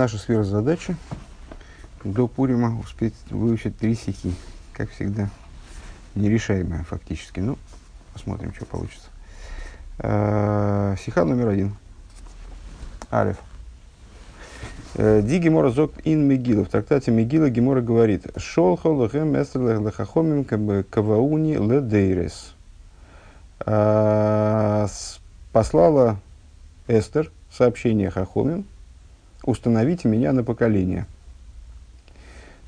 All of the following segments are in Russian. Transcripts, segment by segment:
наша сверхзадача до Пурима успеть выучить три стихи. Как всегда, нерешаемая фактически. Ну, посмотрим, что получится. Э, стиха номер один. Алиф. Э, Ди Гемора зок ин Мегила. В трактате Мегила Гемора говорит Шолхо лохем эстер лехахомим кавауни ледейрес. Э, послала Эстер сообщение Хахомим, установите меня на поколение.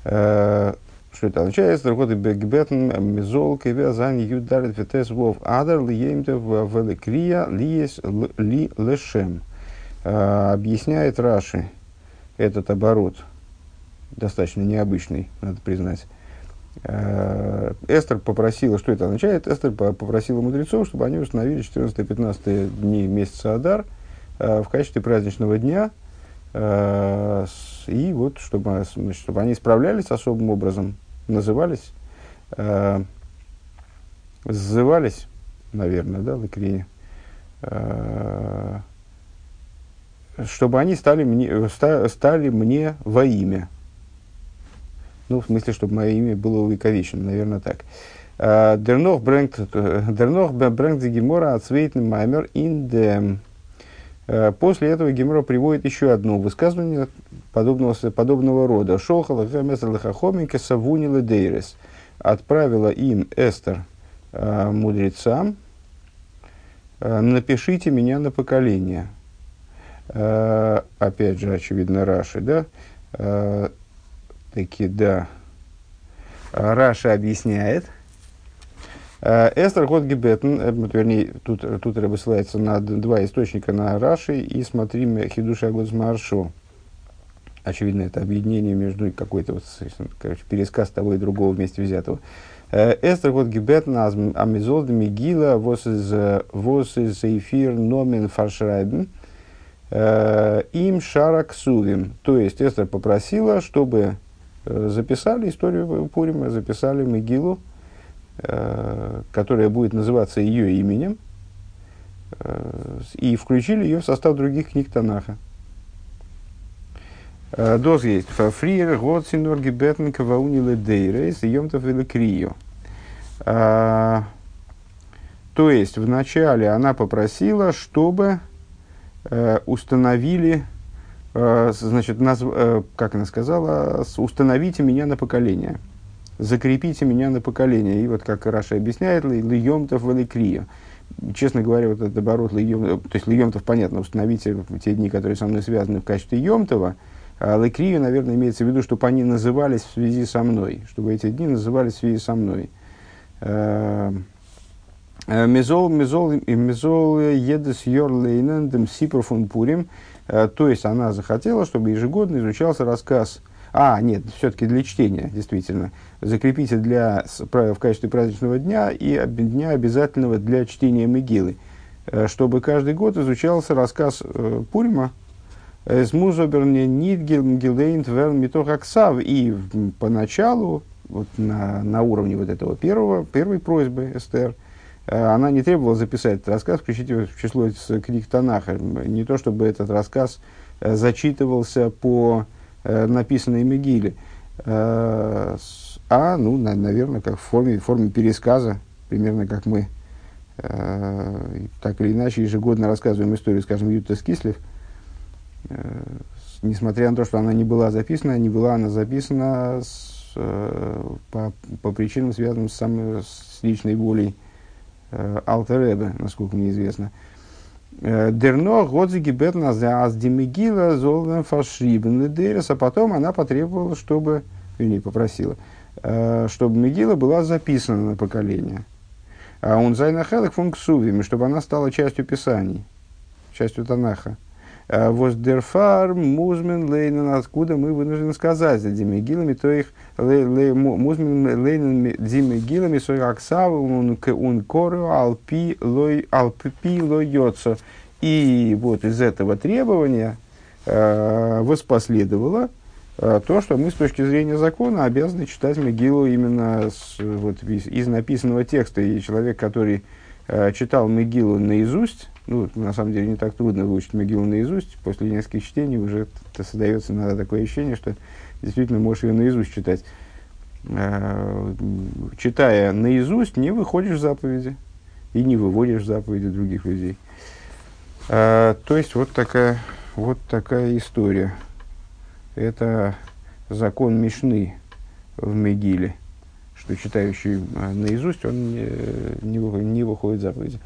Э, что это означает? Страхоты бекбетн мизол кевязан юдарит фетес вов адар лиемте великрия лиес ли лешем. Э, объясняет Раши этот оборот, достаточно необычный, надо признать. Э, Эстер попросила, что это означает? Эстер попросила мудрецов, чтобы они установили 14-15 дней месяца Адар – в качестве праздничного дня, и вот, чтобы, чтобы они справлялись особым образом, назывались, э, зазывались, наверное, да, лакрии, чтобы они стали мне, стали мне во имя. Ну, в смысле, чтобы мое имя было увековечено, наверное, так. Дернох брэнгт гемора от маймер ин де Э, после этого Гемора приводит еще одно высказывание подобного, подобного рода. Шолхала хахоминка савунила дейрес. Отправила им Эстер э, мудрецам, э, напишите меня на поколение. Опять же, очевидно, Раши, да? Таки, да. Раша объясняет – Э, Эстер Год Гибетн, э, вернее, тут, тут Рэба ссылается на два источника, на Раши и смотрим Хидуша Годзмаршу. Очевидно, это объединение между какой-то, вот, короче, пересказ того и другого вместе взятого. Э, Эстер Год Гибетн Амизолд Мигила вос из эфир номен фаршрайбен им шарак сувим. То есть Эстер попросила, чтобы записали историю Пурима, записали Мигилу, Э, которая будет называться ее именем, э, и включили ее в состав других книг Танаха. Э, доз есть. Фриер, год, синор, гибетн, кавауниле дейрейс, емтов или крио. То есть, вначале она попросила, чтобы установили, значит, назв, как она сказала, установите меня на поколение закрепите меня на поколение. И вот как Раша объясняет, льемтов великрия. Честно говоря, вот этот оборот льем, то есть льемтов, понятно, установите те дни, которые со мной связаны в качестве емтова, а лекрию, наверное, имеется в виду, чтобы они назывались в связи со мной, чтобы эти дни назывались в связи со мной. Э, э, мезол, мезол, мезол едес йорлейнен дем сипрофун пурим. Э, то есть она захотела, чтобы ежегодно изучался рассказ а, нет, все-таки для чтения, действительно. Закрепите для, в качестве праздничного дня и дня обязательного для чтения Мегилы. Э, чтобы каждый год изучался рассказ э, Пурима, с музоберне нидгил мгилейнт верн митохаксав. И поначалу, вот на, на уровне вот этого первого, первой просьбы Эстер, э, она не требовала записать этот рассказ, включить его в число книг Танаха. Не то, чтобы этот рассказ зачитывался по написанной Мегиле, а, ну, на, наверное, как в форме, в форме пересказа, примерно как мы э, так или иначе ежегодно рассказываем историю, скажем, Юта Скислев, э, несмотря на то, что она не была записана, не была она записана с, э, по, по причинам, связанным с, самой, с личной волей э, Алтер Ребе, насколько мне известно. Э, Э, דערנאָך האָט זי געבעטן אַז די מגילה זאָל ווערן פֿאַרשריבן לדורות, а потом она потребовала, чтобы, вернее, попросила, э, чтобы Мегила была записана на поколение. און זײַן אַ חלק פֿון כתובים, чтобы она стала частью Писаний, частью Танаха. Э, וואָס דערפֿאַר מוז מען לייענען, откуда мы вынуждены сказать за демигилами, то их музмен лейнен демигилами, сой аксавы он кору алпи лой алпи лой йоцо. И вот из этого требования э, воспоследовало э, то, что мы с точки зрения закона обязаны читать Мегилу именно с, вот, из, из написанного текста. И человек, который э, читал Мегилу наизусть, Ну, на самом деле не так трудно выучить Мегилу наизусть. После нескольких чтений уже создается иногда такое ощущение, что действительно можешь ее наизусть читать. Э, читая наизусть, не выходишь в заповеди и не выводишь в заповеди других людей. Э, то есть вот такая, вот такая история. Это закон Мишны в Мегиле, что читающий э, наизусть, он не, не, выходит, не выходит в заповеди.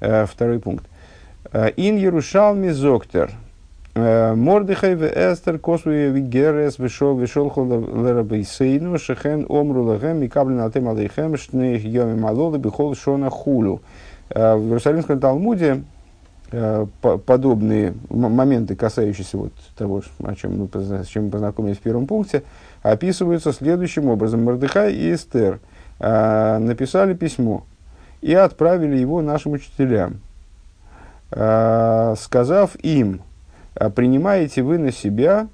Второй пункт. Ин Ярушалми Зоктер – Э, Мордыхай в Эстер косвуя вигерес вишел вишел лерабейсейну шехен омру лагем и каблин атем алейхем шнех йоми малолы бихол шона хулю. Э, в Иерусалимском Талмуде э, подобные моменты, касающиеся вот того, о чем мы, с чем мы познакомились в первом пункте, описываются следующим образом. Мордыхай и Эстер написали письмо и отправили его нашим учителям, сказав им, а принимаете вы на себя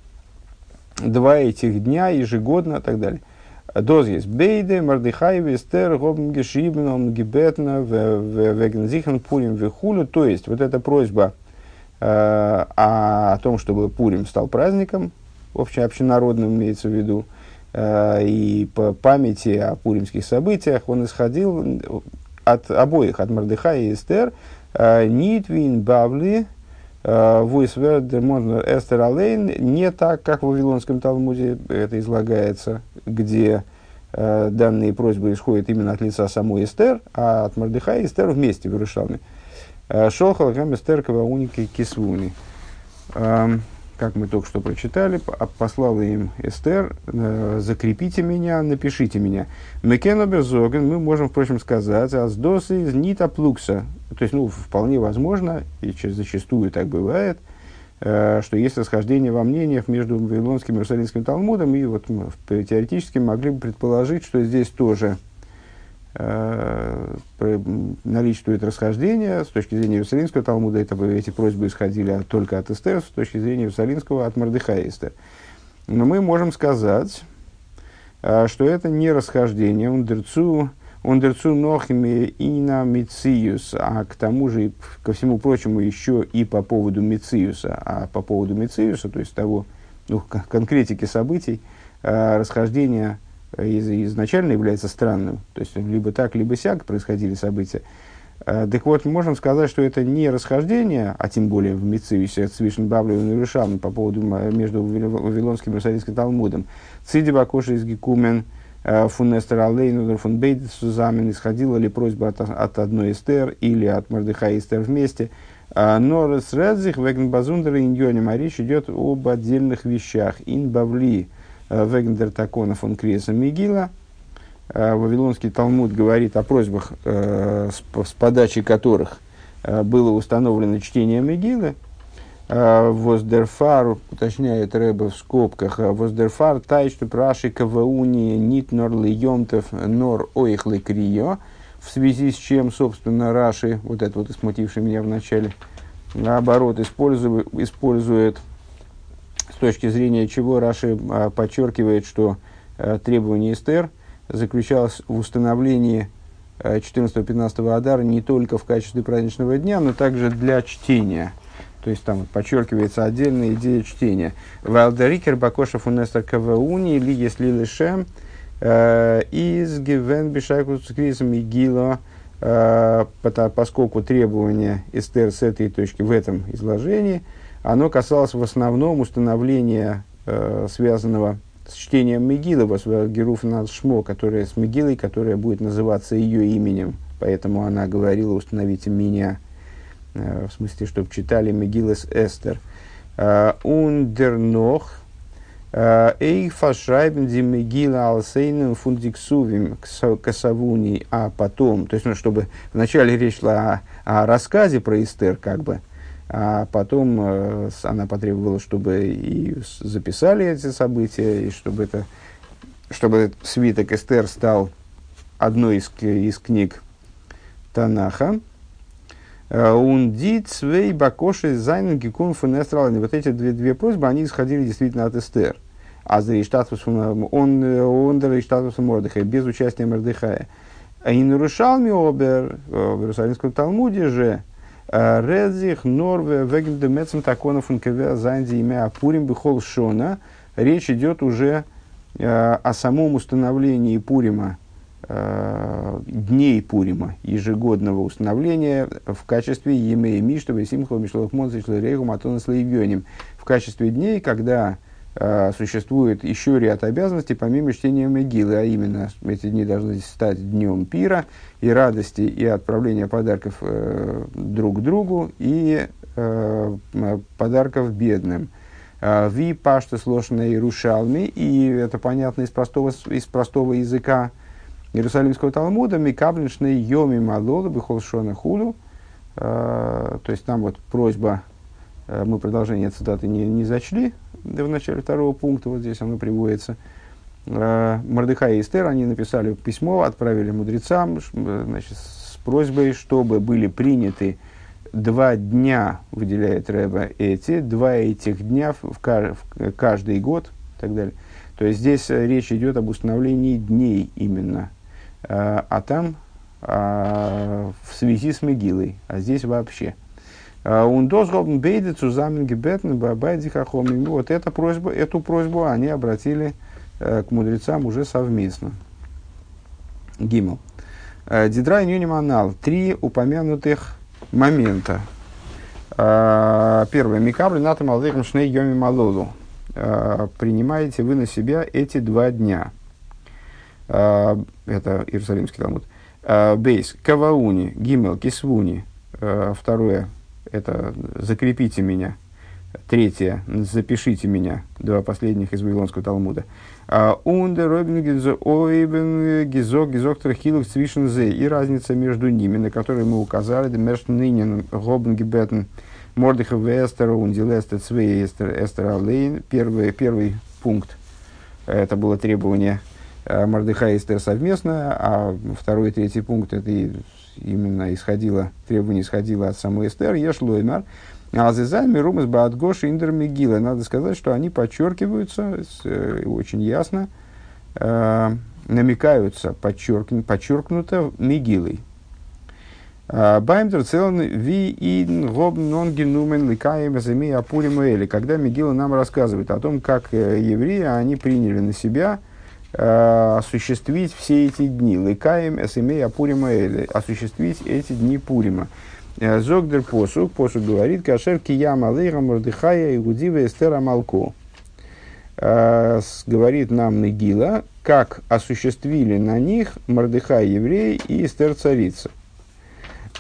два этих дня ежегодно и так далее. Доз есть бейде, мардыхай, вестер, гобнги, шибном, гибетна, вегнзихан, пурим, вехулю. То есть, вот эта просьба э, о, о том, чтобы Пурим стал праздником, общеобщенародным имеется в виду, э, и по памяти о пуримских событиях, он исходил от обоих, от Мардыха и Эстер, э, Нитвин Бавли, Войсвердер можно Эстер Алейн не так, как в Вавилонском Талмуде это излагается, где э, данные просьбы исходят именно от лица самой Эстер, а от Мордыха и Эстер вместе в Иерушалме. Шохал Эстер Кавауники Кисвуни. Эм, как мы только что прочитали, а послал им Эстер, э, закрепите меня, напишите меня. Мекеноберзоген, мы можем, впрочем, сказать, аздосы из нита плукса. То есть, ну, вполне возможно, и зачастую так бывает, э, что есть расхождение во мнениях между Вавилонским и Иерусалимским Талмудом, и вот мы теоретически могли бы предположить, что здесь тоже наличествует расхождение. С точки зрения Иерусалимского Талмуда это, эти просьбы исходили только от Эстер, с точки зрения Иерусалимского от Мордыха Эстер. Но мы можем сказать, э, что это не расхождение. Ундерцу, ундерцу нохими и на Мициюс, а к тому же, ко всему прочему, еще и по поводу Мициюса. А по поводу Мициюса, то есть того, ну, конкретики событий, э, расхождения из, изначально является странным. То есть, либо так, либо сяк происходили события. Э, так вот, можем сказать, что это не расхождение, а тем более в Митцивисе Цвишен Бавлевым и Рушам по поводу между Вавилонским и Иерусалимским Талмудом. Циди Бакоши из Гекумен, э, Фунестер Алейну, Фун Бейт Сузамен, исходила ли просьба от, от одной Эстер или от Мордыха и Эстер вместе. Но с Редзих, Веген Базундера и Иньоним, а речь идет об отдельных вещах. Ин Бавли, Вегендер Такона фон Криеса Мигила. Э, Вавилонский Талмуд говорит о просьбах, э, с, подачи которых было установлено чтение Мегилы. Воздерфар, уточняет Рэбе в скобках, Воздерфар тайшту праши кавауни нит нор льемтов нор ойхлы крио, в связи с чем, собственно, Раши, вот это вот смутивший меня в начале, наоборот, использует, использует с точки зрения чего Раши а, подчеркивает, что а, требование Эстер заключалось в установлении 14-15 а, Адара не только в качестве праздничного дня, но также для чтения. То есть там подчеркивается отдельная идея чтения. Валдерикер Бакошев Унестер Кавауни ли если лишем из Гивен Бишайкус Крисом и Гило, поскольку требования Эстер с этой точки в этом изложении – оно касалось в основном установления, э, связанного с чтением Мегилы, Геруф Шмо, которая с Мегилой, которая будет называться ее именем. Поэтому она говорила, установите меня, э, в смысле, чтобы читали Мегилас Эстер. Э, Ундернох, э, Эй фашрайбен ди Мегила алсейным фундиксувим касавуни, а потом, то есть, ну, чтобы вначале речь шла о, о рассказе про Эстер, как бы, а потом э, она потребовала, чтобы и записали эти события, и чтобы, это, чтобы свиток Эстер стал одной из, из книг Танаха. Ундит, Свей, Бакоши, Зайнен, Гекун, Фунестралани. Вот эти две, две просьбы, они исходили действительно от Эстер. А за Иштатусом, он, он, он Иштатусом Мордыхая, без участия Мордыхая. И нарушал Миобер в Иерусалимском Талмуде же, Редзих, Норве, Вегендемецем, Таконов, Ункеве, Занди, имя Пурим, Бихол, Шона. Речь идет уже о самом установлении Пурима, дней Пурима, ежегодного установления в качестве Емея Миштова, Симхова, Мишлов Монса, Шлерейгу, Матона, Слаевьоним. В качестве дней, когда Э, существует еще ряд обязанностей, помимо чтения Мегилы, а именно эти дни должны стать днем пира и радости, и отправления подарков э, друг другу, и э, подарков бедным. Э, Ви пашта сложная Иерушалми, и это понятно из простого, из простого языка Иерусалимского Талмуда, Микаблиншный Йоми Малола Бихолшона Худу, то есть там вот просьба, мы продолжение цитаты не, не зачли, в начале второго пункта, вот здесь оно приводится. Э, Мордыхай и Эстер, они написали письмо, отправили мудрецам э, значит, с просьбой, чтобы были приняты два дня, выделяет Рэба эти, два этих дня в, в каждый год и так далее. То есть здесь э, речь идет об установлении дней именно, а там а, в связи с Мегилой, а здесь вообще – он дозгобн бейде цузамен гебетн бабайди хахомим. Вот эту просьбу, эту просьбу они обратили э, к мудрецам уже совместно. Гимл. Э, Дидра и Нюниманал. Три упомянутых момента. Э, первое. Микабли натам алдейхам шней йоми малолу. Принимаете вы на себя эти два дня. Это Иерусалимский Талмуд. Бейс. Кавауни. Гимел. Кисвуни. Второе это «закрепите меня». Третье «запишите меня», два последних из Вавилонского Талмуда. А, Унде робин ойбен гизок гизок трахилов цвишензе. И разница между ними, на которую мы указали, демерш нынен гобн гибетен мордыха вестер ундилестер цвей эстер алейн. Первый, первый пункт, это было требование э, Мордыха и Эстер совместно, а второй и третий пункт это именно исходило, требование исходило от самой Эстер, Ешлоймар, а Азизайми Румас Баатгош Индер Мегила. Надо сказать, что они подчеркиваются э, очень ясно, э, намекаются, подчеркну, подчеркнуто Мегилой. А, Баймдер целен ви ин гоб нон генумен ликаем земи апурим. Когда Мегила нам рассказывает о том, как э, евреи, они приняли на себя – осуществить все эти дни. Лыкаем эсэмей апурима эли. Осуществить эти дни Пурима. Э, Зогдер посук, посук говорит, кашер киям алейха мордыхая и гудива эстера малко. Э, говорит нам Нагила, как осуществили на них Мордыхай еврей и Эстер царица.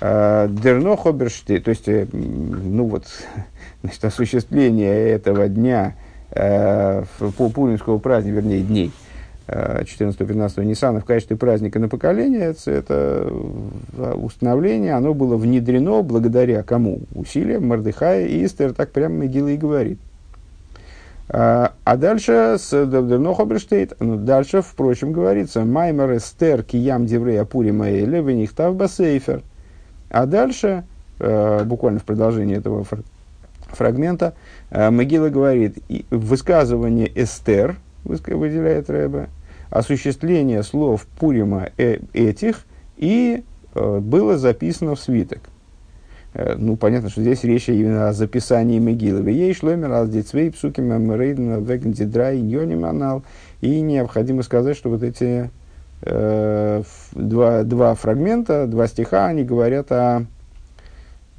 Дерно хоберште, то есть, ну вот, значит, осуществление этого дня, по пуримского праздника, вернее, дней – 14-15 Ниссана в качестве праздника на поколение, это установление, оно было внедрено благодаря кому? Усилиям Мордыхая и Истер, так прямо Мегила и говорит. А, а дальше с Нохоберштейт, ну, дальше, впрочем, говорится, Маймер Эстер Киям Деврея Пури Маэле Венихтав Басейфер. А дальше, э, буквально в продолжении этого фрагмента, э, Могила говорит, высказывание Эстер, выделяет Рэбе, осуществление слов Пурима э этих и э, было записано в свиток. Э, ну, понятно, что здесь речь именно о записании Мегилы. Ей шломер аз децвей псуки меморейден вегнтидрай йониманал. И необходимо сказать, что вот эти э, два, два фрагмента, два стиха, они говорят о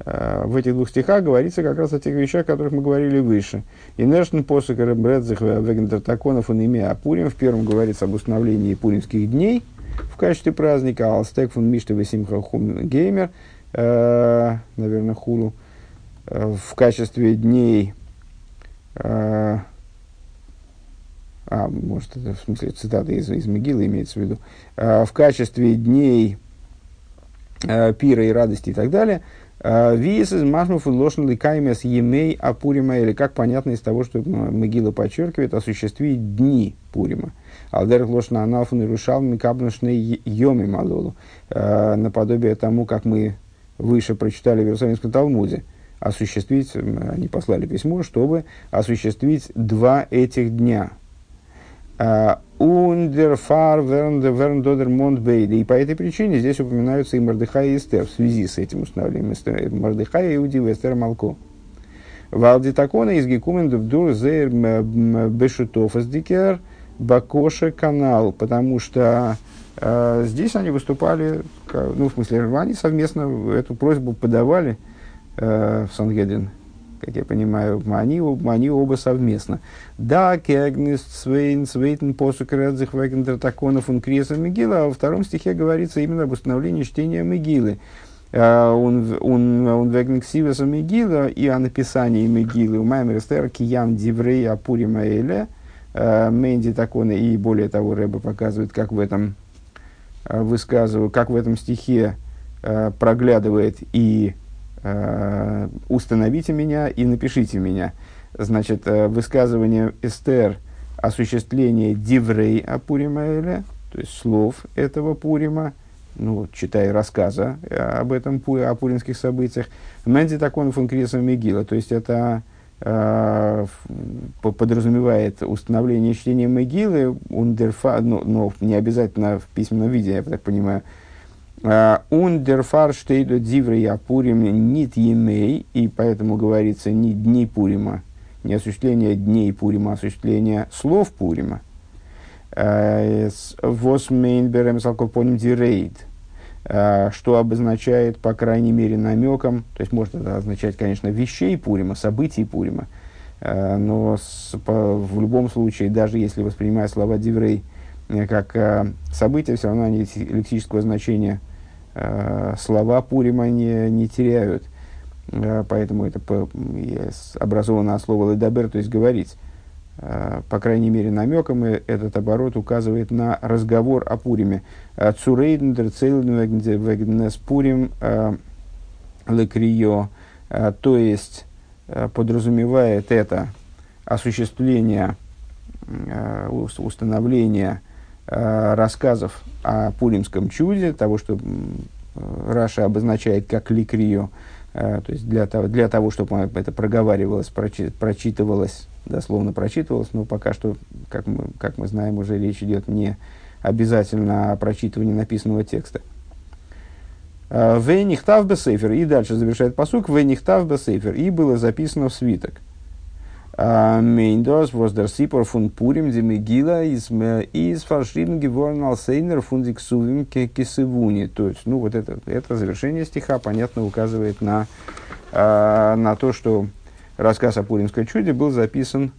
в этих двух стихах говорится как раз о тех вещах, о которых мы говорили выше. И Нершн посок Ребредзих Вегендер Таконов он имя Апурим. В первом говорится об установлении пуримских дней в качестве праздника. Алстек фон Мишта Весимха Геймер, э, наверное, Хулу, э, в качестве дней а, может, это в смысле цитата из, из Мегила имеется в виду, в качестве дней пира и радости и так далее – Виес из Машмов и Лошен Ликаймес Емей Апурима, или как понятно из того, что Могила подчеркивает, осуществить дни Пурима. Алдер Лошна Аналфун и Рушал Микабнашны Йоми Малолу. Наподобие тому, как мы выше прочитали в Иерусалимском Талмуде. Осуществить, они послали письмо, чтобы осуществить два этих дня. Ундерфар верндодер монтбейли. И по этой причине здесь упоминаются и Мордыхай и Эстер в связи с этим установлением Мордыхая и Иуди Эстер Малко. Валди такона из Гекумен Дур Зейр Бешутов Аздикер Бакоша канал, потому что э, здесь они выступали, ну, в смысле, они совместно эту просьбу подавали э, в Сангедин как я понимаю, они, они оба совместно. Да, кегнис свейн свейтен посук редзих вегендер таконов он креса Мегила, а во втором стихе говорится именно об установлении чтения Мегилы. А, он он вегн ксивеса Мегила и о написании Мегилы. У Маймер Эстер киян диврей апури маэле. А, Мэнди такона и более того Рэба показывает, как в этом высказываю, как в этом стихе проглядывает и установите меня и напишите меня. Значит, э, высказывание Эстер осуществление диврей о Пурима то есть слов этого Пурима, ну, читая рассказа э, об этом, о пуринских событиях. Мэнди такон фон Крисом Мегила, то есть это э, подразумевает установление чтения Мегилы, ундерфа, ну, но не обязательно в письменном виде, я так понимаю, Ундерфар штейдо диврей апурим нит емей, и поэтому говорится не дни Пурима, не осуществление дней Пурима, а осуществление слов Пурима. Восмейн берем салкопоним дирейд, что обозначает, по крайней мере, намеком, то есть может это означать, конечно, вещей Пурима, событий Пурима, но с, по, в любом случае, даже если воспринимать слова диврей как события, все равно они лексического значения Э, слова Пурима не, не теряют. Э, поэтому это образовано от слова «ледабер», то есть «говорить». Э, по крайней мере, намеком этот оборот указывает на разговор о Пуриме. «Цурейден цейлен Пурим лекрио», то есть подразумевает это осуществление, установление Э, рассказов о Пуримском чуде, того, что Раша обозначает как ликрио, э, то есть для того, для того, чтобы это проговаривалось, прочи, прочитывалось, дословно прочитывалось, но пока что, как мы, как мы знаем, уже речь идет не обязательно о прочитывании написанного текста. Э, Вейнихтав бесейфер. И дальше завершает посук. Вейнихтав бесейфер. И было записано в свиток. Мейндос воздер сипор фун пурим ди мегила из фаршим геворн алсейнер фун диксувим кисывуни. То есть, ну вот это, это завершение стиха, понятно, указывает на, а, на то, что рассказ о Пуримской чуде был записан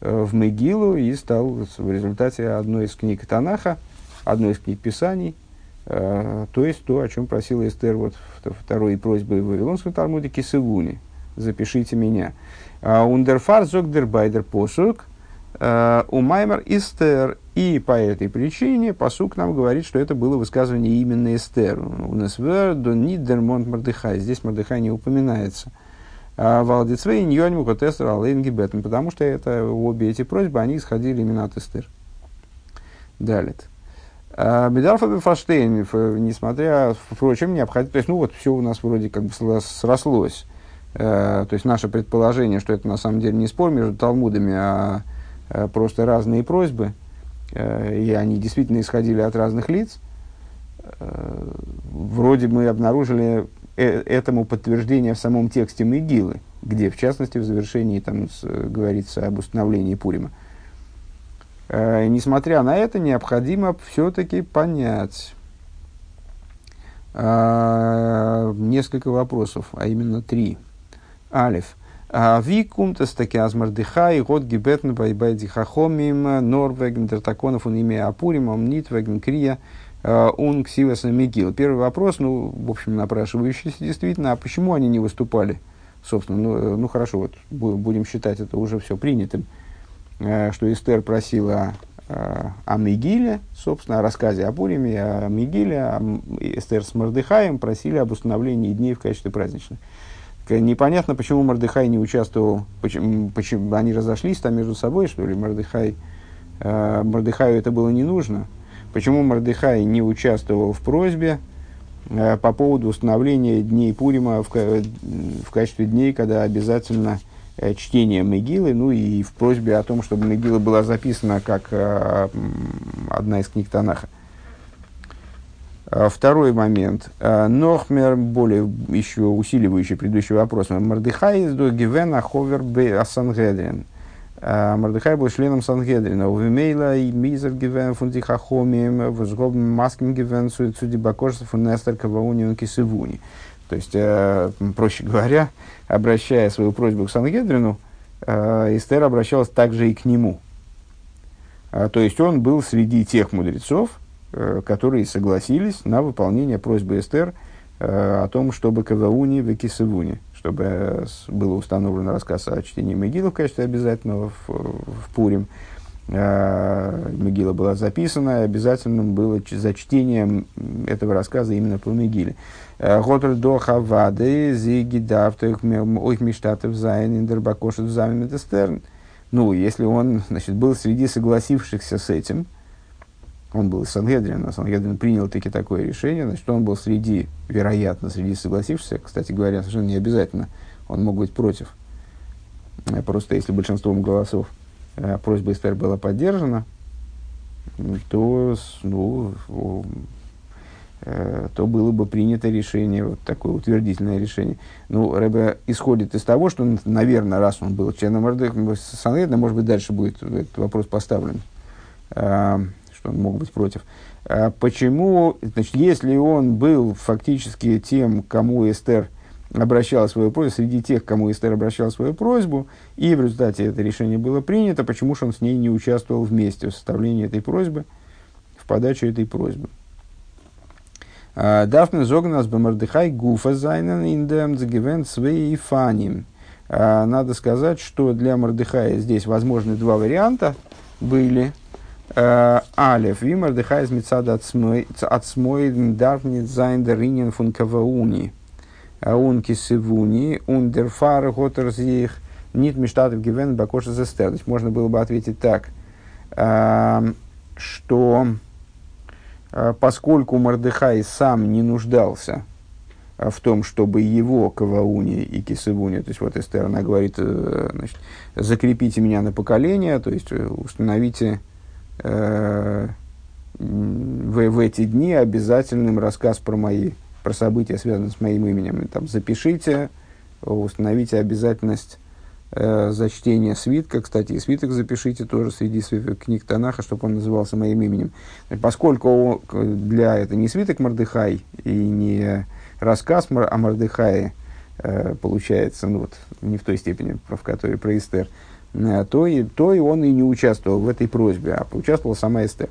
э, в Мегилу и стал в результате одной из книг Танаха, одной из книг Писаний, э, то есть то, о чем просила Эстер вот второй просьбой в Вавилонском Талмуде Кисывуни, запишите меня. Ундерфар зогдербайдер посук, у Маймер Истер. И по этой причине посук нам говорит, что это было высказывание именно Эстер. У нас Нидермонт Мордыхай. Здесь Мордыхай не упоминается. Валдицвей Ньоним Котестер Алейнги Беттен. Потому что это, обе эти просьбы, они исходили именно от Эстер. Далее. Бедарфа Фаштейн, несмотря, впрочем, необходимо, то есть, ну вот, все у нас вроде как бы срослось. Э, то есть наше предположение, что это на самом деле не спор между Талмудами, а э, просто разные просьбы, э, и они действительно исходили от разных лиц, вроде мы обнаружили этому подтверждение в самом тексте Мегилы, где, в частности, в завершении там с, говорится об установлении Пурима. Несмотря на это, необходимо все-таки понять несколько вопросов, а именно три – Алиф. Ви кумтас таки азмардыхай, год гибетн байбайди хахомим, норвеген дертаконов он имя апуримом, нитвеген крия, он ксивас мигил. Первый вопрос, ну, в общем, напрашивающийся действительно, а почему они не выступали? Собственно, ну, ну хорошо, вот будем считать это уже все принятым, что Эстер просила о Мигиле, собственно, о рассказе о Пуриме, о Мигиле, а Эстер с Мордыхаем просили об установлении дней в качестве праздничных. Непонятно, почему Мордыхай не участвовал, почему, почему они разошлись там между собой, что ли, Мордыхай, э, Мордыхаю это было не нужно. Почему Мордыхай не участвовал в просьбе э, по поводу установления дней Пурима в, в качестве дней, когда обязательно э, чтения Мегилы, ну и в просьбе о том, чтобы Мегила была записана как э, одна из книг Танаха. Второй момент. Нохмер, более еще усиливающий предыдущий вопрос. Мардыхай из Гивена Ховер Бе Асангедрин. Мардыхай был членом Сангедрина. У Вимейла и Мизер Гивен Фунтихахомием, Возгоб Маским Гивен Судибакошев Фунестер Кавауни Кисывуни. То есть, проще говоря, обращая свою просьбу к Сангедрину, Эстер обращалась также и к нему. То есть, он был среди тех мудрецов, которые согласились на выполнение просьбы Эстер о том, чтобы Кавауни в Кисывуни, чтобы было установлено рассказ о чтении Мегилы в качестве обязательного в, в Пурим. Мегила была записана, обязательным было за чтением этого рассказа именно по Мегиле. Готер до Хавады, Зиги Давтых, Ой Миштатов Зайн, Индербакошев Метестерн. Ну, если он значит, был среди согласившихся с этим, он был из Сангедрина, Сангедрин принял таки такое решение, значит, он был среди, вероятно, среди согласившихся, кстати говоря, совершенно не обязательно, он мог быть против. Э, просто если большинством голосов э, просьба Эстер была поддержана, то ну, Э, то было бы принято решение, вот такое утвердительное решение. Ну, Рэбе исходит из того, что, наверное, раз он был членом РД, Санедна, может быть, дальше будет этот вопрос поставлен, э, что он мог быть против. А почему, значит, если он был фактически тем, кому Эстер обращала свою просьбу, среди тех, кому Эстер обращала свою просьбу, и в результате это решение было принято, почему же он с ней не участвовал вместе в составлении этой просьбы, в подаче этой просьбы? Дафны зогнас бамардыхай гуфа зайнен индем загивен свей фаним. Надо сказать, что для Мардыхая здесь возможны два варианта были. א, ווי מרדכי איז מצד עצמו דאַרף ניט זײַן דערינען פֿון קבעוני. און כתבוני, און דערפֿאַר האָט ער זיך, ניט משתתף געווען בקשת אסתר. То есть можно было бы ответить так, что Э, поскольку Мордыхай сам не нуждался э, в том, чтобы его Кавауни и Кисывуни, то есть вот Эстер, она говорит, э, значит, закрепите меня на поколение, то есть установите э, в, в эти дни обязательным рассказ про мои, про события, связанные с моим именем. Там, запишите, установите обязательность э, за чтение свитка. Кстати, и свиток запишите тоже среди книг Танаха, чтобы он назывался моим именем. Поскольку для это не свиток Мордыхай и не рассказ о Мордыхае, э, получается, ну вот, не в той степени, в которой про Эстер, то, и, то и он и не участвовал в этой просьбе, а поучаствовала сама Эстер.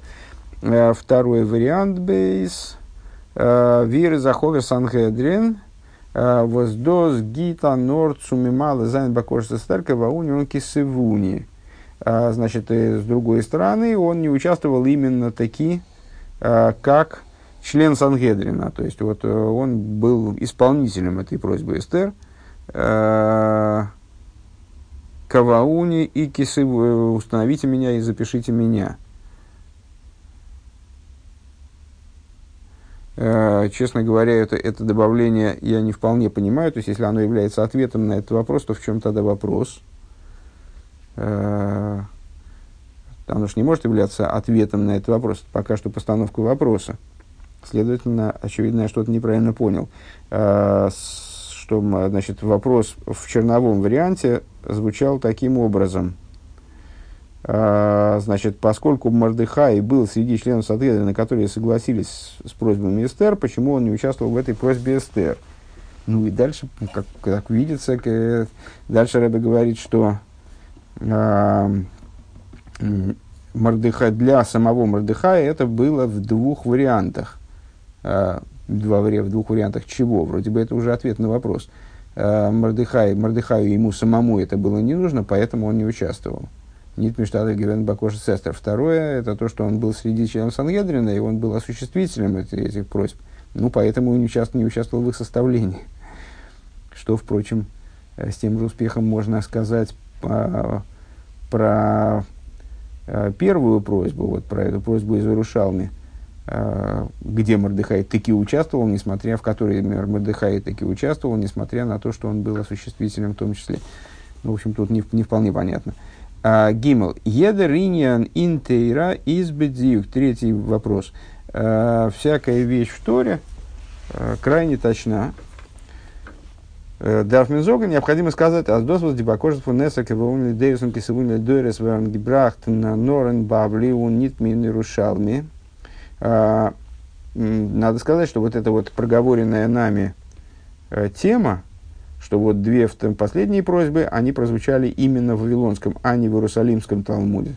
Э, второй вариант ב. Э, Виры Заховер Санхедрин – Э, воздос гита норд сумимала зайн бакошта старка вауни кисывуни. Э, значит, с другой стороны, он не участвовал именно таки, э, как член Сангедрина. То есть, вот он был исполнителем этой просьбы Эстер. Кавауни и кисыву, установите меня и запишите меня. Э, честно говоря, это, это добавление я не вполне понимаю. То есть, если оно является ответом на этот вопрос, то в чем тогда вопрос? Э, оно же не может являться ответом на этот вопрос. пока что постановка вопроса. Следовательно, очевидно, я что-то неправильно понял. Э, что, значит, вопрос в черновом варианте звучал таким образом – а, значит, поскольку Мордыхай был среди членов Садреда, которые согласились с просьбами Эстер, почему он не участвовал в этой просьбе Эстер? Ну и дальше, как, как видится, к, дальше Рэбе говорит, что э, Мордыхай, для самого Мордыхая это было в двух вариантах. Э, два, в двух вариантах чего? Вроде бы это уже ответ на вопрос. Э, Мордыхай, Мордыхаю ему самому это было не нужно, поэтому он не участвовал. Нит Миштада Гивен Бакоша Сестер. Второе, это то, что он был среди членов Сангедрина, и он был осуществителем этих, этих просьб. Ну, поэтому не участвовал, не участвовал в их составлении. Что, впрочем, э, с тем же успехом можно сказать по, про э, первую просьбу, вот про эту просьбу из Иерушалми, где Мордыхай таки участвовал, несмотря в которой Мордыхай таки участвовал, несмотря на то, что он был осуществителем в том числе. Ну, в общем, тут не, не вполне понятно. А, Гимл. Едериньян интейра из бедзиюк. Третий вопрос. А, всякая вещь в Торе а, крайне точна. Э, Дарфминзога необходимо сказать, а дос воз дебакожество неса кевоун дейвсон кисевун дойрес ван гибрахт на норен бабли он нит мин рушалми. Надо сказать, что вот эта вот проговоренная нами э, тема, что вот две последние просьбы, они прозвучали именно в Вавилонском, а не в Иерусалимском Талмуде.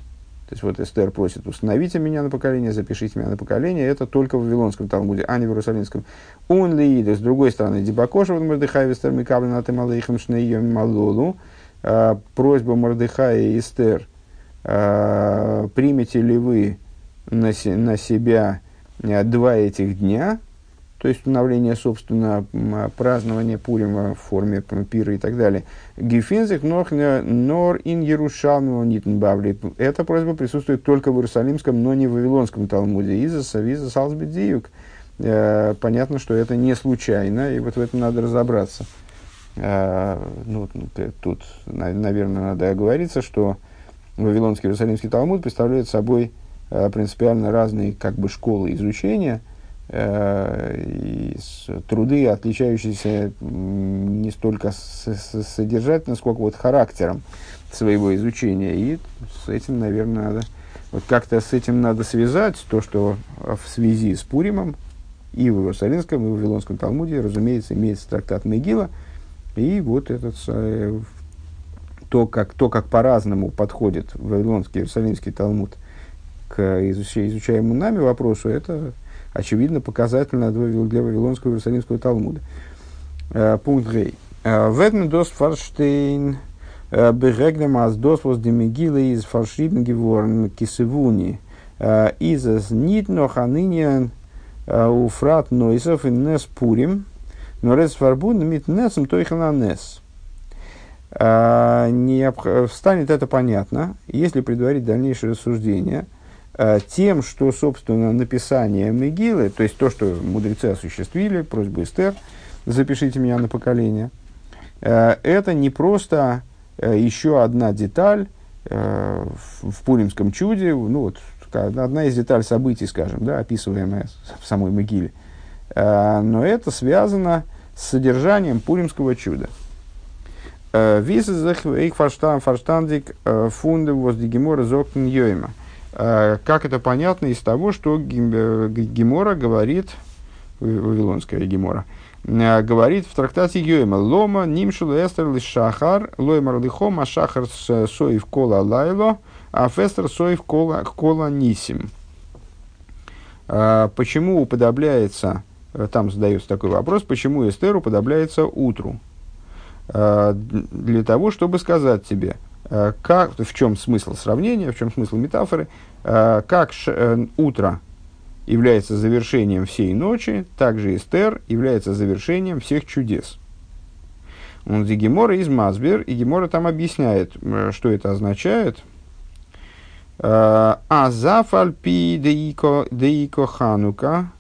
То есть вот Эстер просит, установите меня на поколение, запишите меня на поколение. Это только в Вавилонском Талмуде, а не в Иерусалимском. Он ли с другой стороны, Дебакошев Мордыхай Вестер Микаблин Атемалейхам Шнейем Малолу. А, просьба Мордыхая и Эстер, а, примете ли вы на, на себя а, два этих дня, то есть установление, собственно, празднования Пурима в форме пира и так далее. Гефинзих нор ин Ярушалму нитнбавли. Эта просьба присутствует только в Иерусалимском, но не в Вавилонском Талмуде. Из-за Савиза. Э, понятно, что это не случайно, и вот в этом надо разобраться. Э, ну, тут, наверное, надо оговориться, что Вавилонский Иерусалимский Талмуд представляет собой э, принципиально разные как бы, школы изучения – Э, и труды, отличающиеся не столько содержательно, сколько вот характером своего изучения. И с этим, наверное, надо вот как-то с этим надо связать то, что в связи с Пуримом и в Иерусалимском, и в Вавилонском Талмуде, разумеется, имеется трактат Мегила, и вот этот э, то, как, то, как по-разному подходит Вавилонский Иерусалимский Талмуд к изучаемому нами вопросу, это очевидно, показательно для Вавилонского Иерусалимского Талмуда. Э, пункт Гей. Э, Ведмен дос фарштейн э, бегегнем аз дос воз демигилы из фаршибн геворн кисевуни из нит ноханыньян уфрат нойсов и нес пурим, но рез фарбун мит несом тойхананес. Не станет это понятно, если предварить дальнейшее рассуждение – тем, что, собственно, написание Мегилы, то есть то, что мудрецы осуществили, просьбу Эстер, запишите меня на поколение, э, это не просто э, еще одна деталь в Пуримском чуде, ну вот, одна из деталей событий, скажем, да, описываемая в самой Могиле. Но это связано с содержанием Пуримского чуда. Висезах их фарштандик фунды воздигемора зоктен йойма – Э, как это понятно из того, что э, Гемора говорит, Вавилонская Гемора, э, говорит в трактате Йоема, Лома, Нимшул, Эстер, Лишахар, Лоймар Лихом, а Шахар Соев Кола Лайло, а Фестер Соев Кола, кола Нисим. Почему уподобляется, там задается такой вопрос, почему Эстер уподобляется утру? Для того, чтобы сказать тебе, Э, как, в чем смысл сравнения, в чем смысл метафоры, э, как ш, э, утро является завершением всей ночи, также Эстер является завершением всех чудес. Он за Гемора из Мазбер, и Гемора там объясняет, что это означает. А зафальпи деико ханука,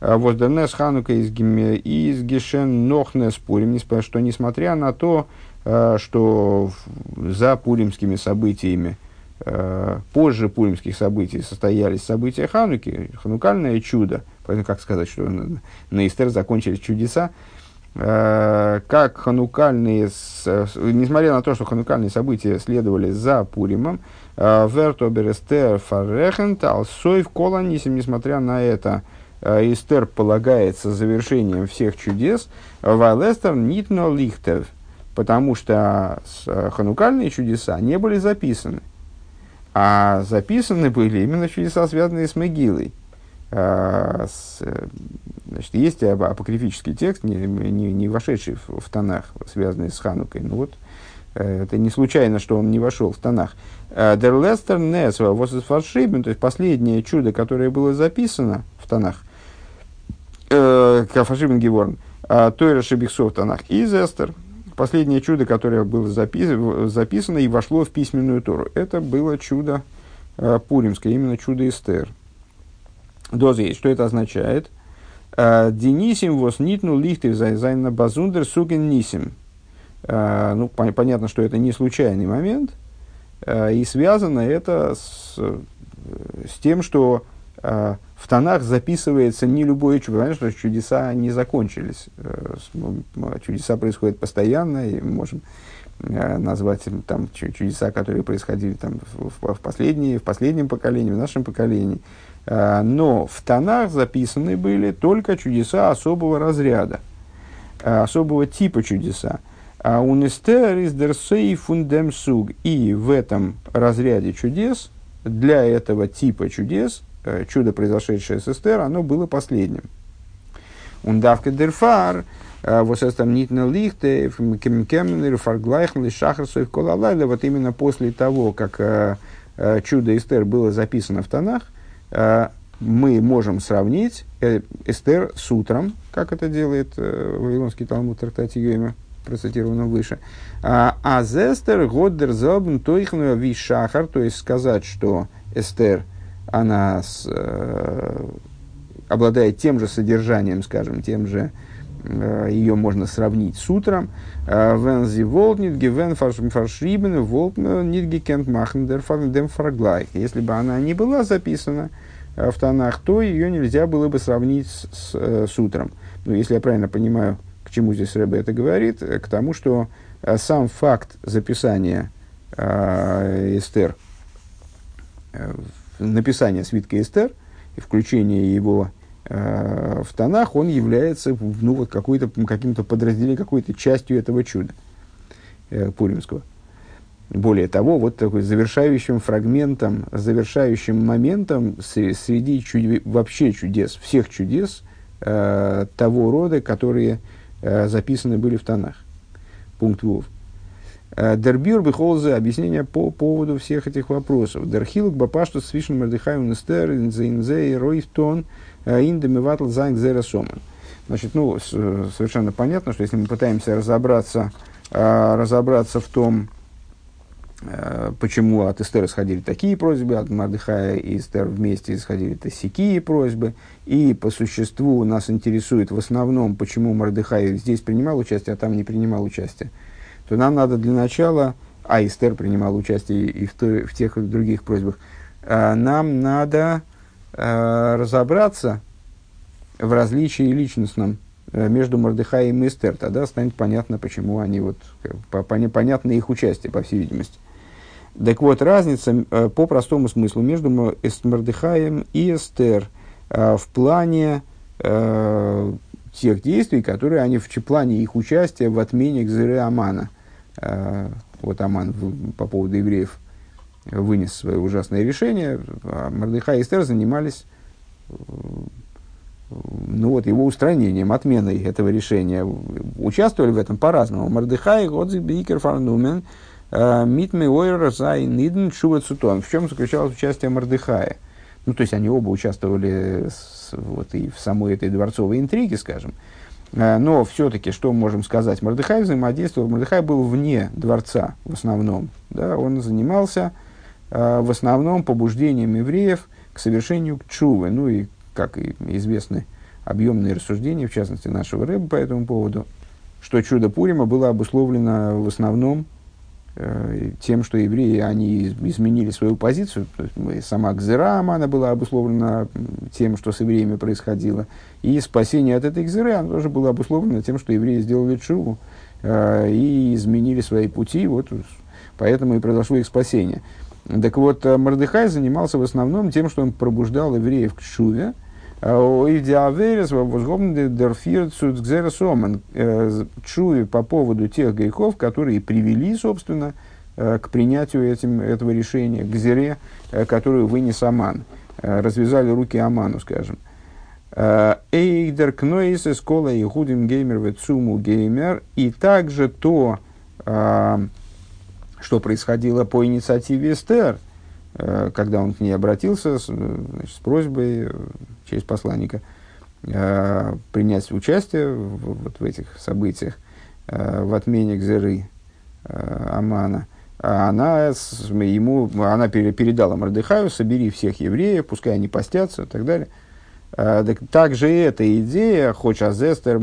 воздернес ханука из, гешен нохнес пурим, что несмотря на то, Э, что за пуримскими событиями, э, позже пуримских событий состоялись события Хануки, ханукальное чудо, поэтому как сказать, что на, Истер закончились чудеса, э, как ханукальные, несмотря на то, что ханукальные события следовали за Пуримом, Верто Берестер Фаррехент Алсоев Коланисим, несмотря на это, Истер полагается завершением всех чудес, Вайлестер Нитно Лихтев – потому что э, ханукальные чудеса не были записаны. А записаны были именно чудеса, связанные с Мегилой. А, э, значит, есть апокрифический текст, не, не, не вошедший в, в тонах, связанный с Ханукой. Ну вот, э, это не случайно, что он не вошел в тонах. Der Lester Nes, то есть последнее чудо, которое было записано в тонах, Кафашибен Геворн, Тойра Шебихсов в тонах, из Эстер, последнее чудо, которое было запис- записано и вошло в письменную Тору. Это было чудо э, Пуримское, именно чудо Эстер. Доза есть. Что это означает? Э, Денисим вос нитну лихтев зайна базундер суген нисим. Ну, понятно, что это не случайный момент, и связано это с, с тем, что в тонах записывается не любое чудо. Понятно, что чудеса не закончились. Чудеса происходят постоянно, и мы можем назвать там, чудеса, которые происходили там, в, в, последние, в последнем поколении, в нашем поколении. Но в тонах записаны были только чудеса особого разряда, особого типа чудеса. А унестер из дерсей. И в этом разряде чудес, для этого типа чудес, Э, чудо, произошедшее с Эстер, оно было последним. Ундавка дерфар, э, вот это нитна лихте, кеменер, фарглайхн, шахарсов, колалайла, вот именно после того, как э, чудо Эстер было записано в тонах, мы можем сравнить Эстер с утром, как это делает Вавилонский Талмуд Трактати Йойма, процитированном выше. А Зестер Годдер Зобн Тойхну Вишахар, то есть сказать, что Эстер – она с, э, обладает тем же содержанием, скажем, тем же, э, ее можно сравнить с утром. Э, вен зи волт нит гивен фаршрибен волт нит гекент махн дем фарглай. Если бы она не была записана э, в тонах, то ее нельзя было бы сравнить с, с, э, с утром. Ну, если я правильно понимаю, к чему здесь Рэбе это говорит, к тому, что сам факт записания э, Эстер э, написания свитка Эстер и включения его э, в тонах, он является ну, вот какой-то, каким-то подразделением, какой-то частью этого чуда э, Пуримского. Более того, вот такой завершающим фрагментом, завершающим моментом среди чуд... вообще чудес, всех чудес э, того рода, которые э, записаны были в Танах. Пункт וואָוו. Э, דער ביאור בכל זה объяснение по поводу всех этих вопросов. דער חילוק בפשטות צווישן מרדכי און אסתר אין זייער אויפֿטאָן э, אין דעם מבטל זײַן גזירה. Значит, ну, совершенно понятно, что если мы пытаемся разобраться, э, разобраться в том, почему от Эстера исходили такие просьбы, от Мардыхая и Эстер вместе исходили такие просьбы, и по существу нас интересует в основном, почему Мардыхай здесь принимал участие, а там не принимал участие то нам надо для начала, а Эстер принимал участие и в, той, в тех и в других просьбах, а, нам надо а, разобраться в различии личностном э, между Мордыхаем и Эстер. Тогда станет понятно, почему они вот, понятно их участие, по всей видимости. Так вот, разница э, по простому смыслу между Мордыхаем и Эстер э, в плане тех действий, которые они в плане их участия в отмене Гзыры Амана. Э, вот Аман по поводу евреев вынес свое ужасное решение, а Мордыха и Эстер занимались э, ну вот, его устранением, отменой этого решения. Участвовали в этом по-разному. Мордыхай, Годзик, Бикер, Фарнумен, э, Митме, Ойр, Зай, Ниден, Шуват, Сутон. В чем заключалось участие Мордыхая? Ну, то есть, они оба участвовали с, вот, и в самой этой дворцовой интриге, скажем. Э, но все-таки, что можем сказать? Мордыхай взаимодействовал. Мордыхай был вне дворца в основном. Да? Он занимался э, в основном побуждением евреев к совершению чувы. Ну и, как и известны объемные рассуждения, в частности, нашего рыба по этому поводу, что чудо Пурима было обусловлено в основном тем, что евреи, они изменили свою позицию, то есть сама Гзера она была обусловлена тем, что с евреями происходило, и спасение от этой Гзеры, оно тоже было обусловлено тем, что евреи сделали чуву э, и изменили свои пути, вот поэтому и произошло их спасение. Так вот, э, Мордыхай занимался в основном тем, что он пробуждал евреев к чуве, Чуи по поводу тех грехов, которые привели, собственно, э, к принятию этим, этого решения, к зере, э, которую вынес Аман. Э, развязали руки Аману, скажем. Эйдер кнойс эскола и худим геймер ветсуму геймер. И также то, что происходило по инициативе Эстер, когда он к ней обратился с, значит, с просьбой через посланника, э, принять участие в, вот в этих событиях, э, в отмене Гзеры э, Амана, а она, ему, она передала Мордыхаю, собери всех евреев, пускай они постятся и так далее. Так, также и эта идея, хоть азестер,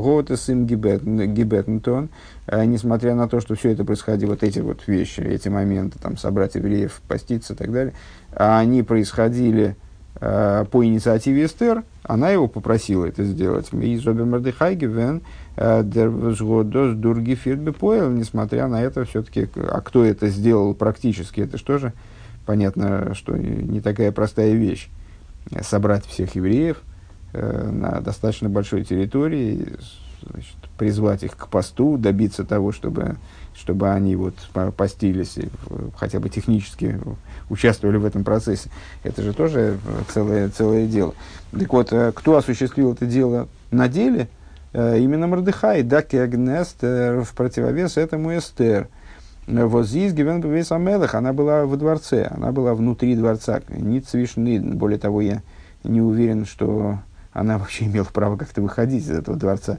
готесим гибетнтон, а, несмотря на то, что все это происходило, вот эти вот вещи, эти моменты, там, собрать евреев, поститься и так далее, они происходили э, по инициативе Эстер, она его попросила это сделать. И Зобер Мардыхайгевен Дурги Фирдбепоэл, несмотря на это, все-таки, а кто это сделал практически, это что же? Понятно, что не такая простая вещь собрать всех евреев э, на достаточно большой территории, значит, призвать их к посту, добиться того, чтобы, чтобы они вот постились, и хотя бы технически участвовали в этом процессе. Это же тоже целое, целое дело. Так вот, э, кто осуществил это дело на деле? Э, именно Мордыхай, да, Кегнест, в противовес этому Эстер. Вот здесь Гивен Амелах, она была во дворце, она была внутри дворца, не цвишны. Более того, я не уверен, что она вообще имела право как-то выходить из этого дворца.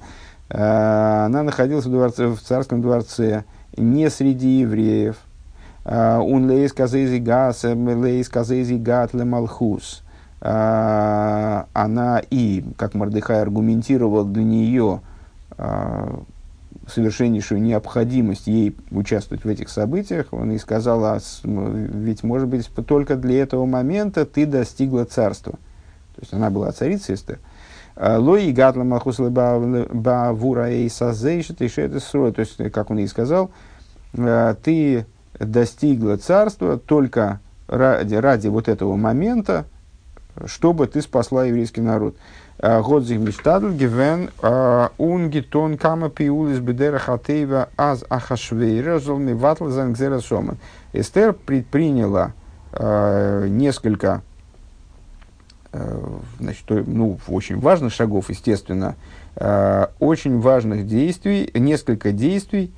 Э, она находилась в, дворце, в царском дворце, не среди евреев. Он лейс казейзи гас, лейс казейзи гат малхус. Она и, как Мордыхай аргументировал для нее, совершеннейшую необходимость ей участвовать в этих событиях, он и сказал, а, ведь, может быть, только для этого момента ты достигла царства. То есть она была царицей Эстер. А, Лои гатла махусла бавура и сазейшит и То есть, как он и сказал, а, ты достигла царства только ради, ради вот этого момента, чтобы ты спасла еврейский народ. Годзих мечтадл гивен унгитон кама пиулис бедера хатеева аз ахашвейра золми ватл зангзера соман. Эстер предприняла э, несколько э, значит, ну, очень важных шагов, естественно, э, очень важных действий, несколько действий,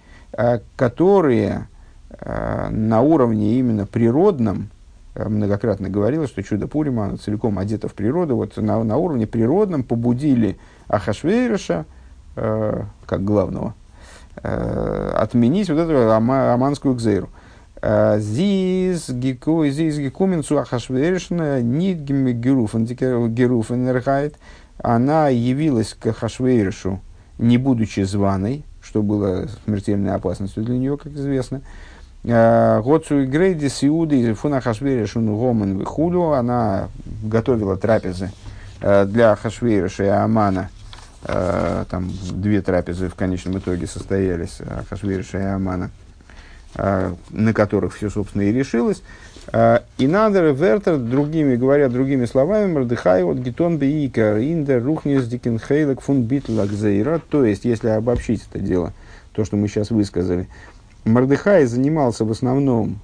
которые на уровне именно природном, многократно говорила, что чудо Пурима, оно целиком одето в природу, вот на, на уровне природном побудили Ахашвейриша, э, как главного, э, отменить вот эту ама, аманскую кзейру. Э, зиз гекуменцу Ахашвейришна нит геруфен геруфен она явилась к Ахашвейришу, не будучи званой, что было смертельной опасностью для нее, как известно, Гоцу и Грейди с Иудой Фуна Хашвери Шуну Гоман Вихулю. Она готовила трапезы э, для Хашвейриша и Амана. Э, там две трапезы в конечном итоге состоялись Ахашвейроша и Амана, э, на которых все, собственно, и решилось. אין אנדערע ווערטער, другими, говоря другими словами, Мордыхай האט געטאן בעיקר אין דער רוחניות'דיקן חלק פון ביטול הגזירה. То есть, если обобщить это дело, то, что мы сейчас высказали, Мордыхай занимался в основном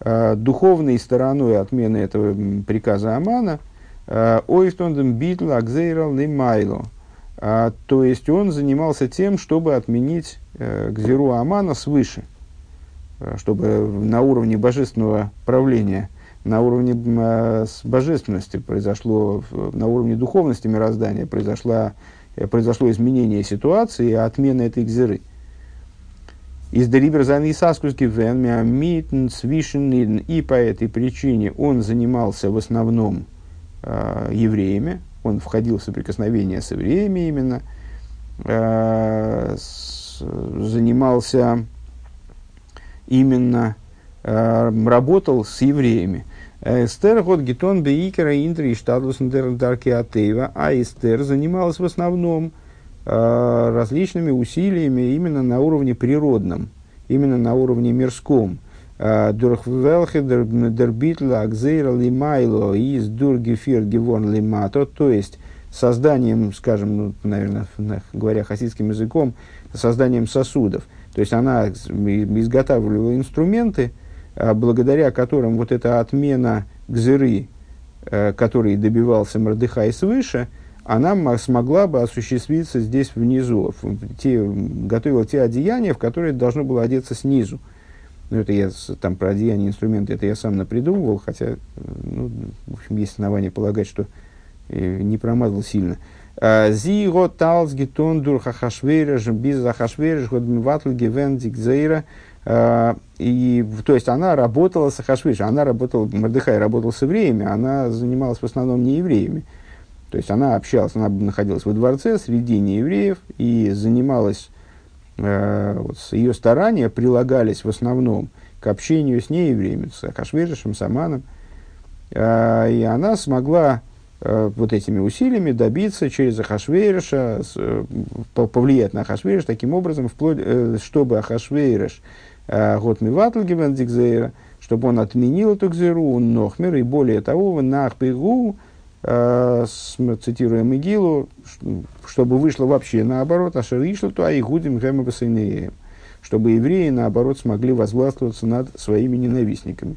э, духовной стороной отмены этого приказа Амана, э, אויפטאן דעם ביטול הגזירה למעלה. А, то есть он занимался тем, чтобы отменить э, Гзиру Амана свыше, э, чтобы на уровне божественного правления, на уровне э, божественности произошло, на уровне духовности мироздания произошло, э, произошло изменение ситуации и отмена этой Гзиры. Из Дерибер Занисаскус Гивен Миамитн Свишен И по этой причине он занимался в основном э, евреями, он входил в соприкосновение с евреями именно, э, с, занимался именно, э, работал с евреями. Эстер год гетон бейкера интри атеева, а Эстер занималась в основном Э, различными усилиями именно на уровне природном, именно на уровне мирском. Э, Дурхвелхе дербитла акзейра лимайло из дургефир гевон лимато, то есть созданием, скажем, ну, наверное, говоря хасидским языком, созданием сосудов. То есть она изготавливала инструменты, э, благодаря которым вот эта отмена гзыры, которой добивался Мордыхай свыше, она смогла бы осуществиться здесь внизу, те, готовила те одеяния, в которые должно было одеться снизу. Ну, это я там про одеяние инструменты, это я сам напридумывал, хотя, ну, в общем, есть основания полагать, что э, не промазал сильно. А, Зиго талс гетон дур хахашвереш, без захашвереш, год мватл гевен дикзейра, А, и, то есть она работала с Ахашвиришем, она работала, Мордыхай работал с евреями, она занималась в основном не евреями. То есть она общалась, она находилась во дворце среди неевреев и занималась, э, вот, ее старания прилагались в основном к общению с неевреями, с Ахашвиришем, с Аманом. Э, и она смогла э, вот этими усилиями добиться через Ахашвейриша, э, повлиять на Ахашвейриш таким образом, вплоть, э, чтобы Ахашвейриш э, год Миватлгивендикзейра, чтобы он отменил эту гзеру, нохмер, и более того, нахпигу, э, цитируя Мигилу, чтобы вышло вообще наоборот, а шаришлу то айгудим гэма чтобы евреи, наоборот, смогли возгластвоваться над своими ненавистниками.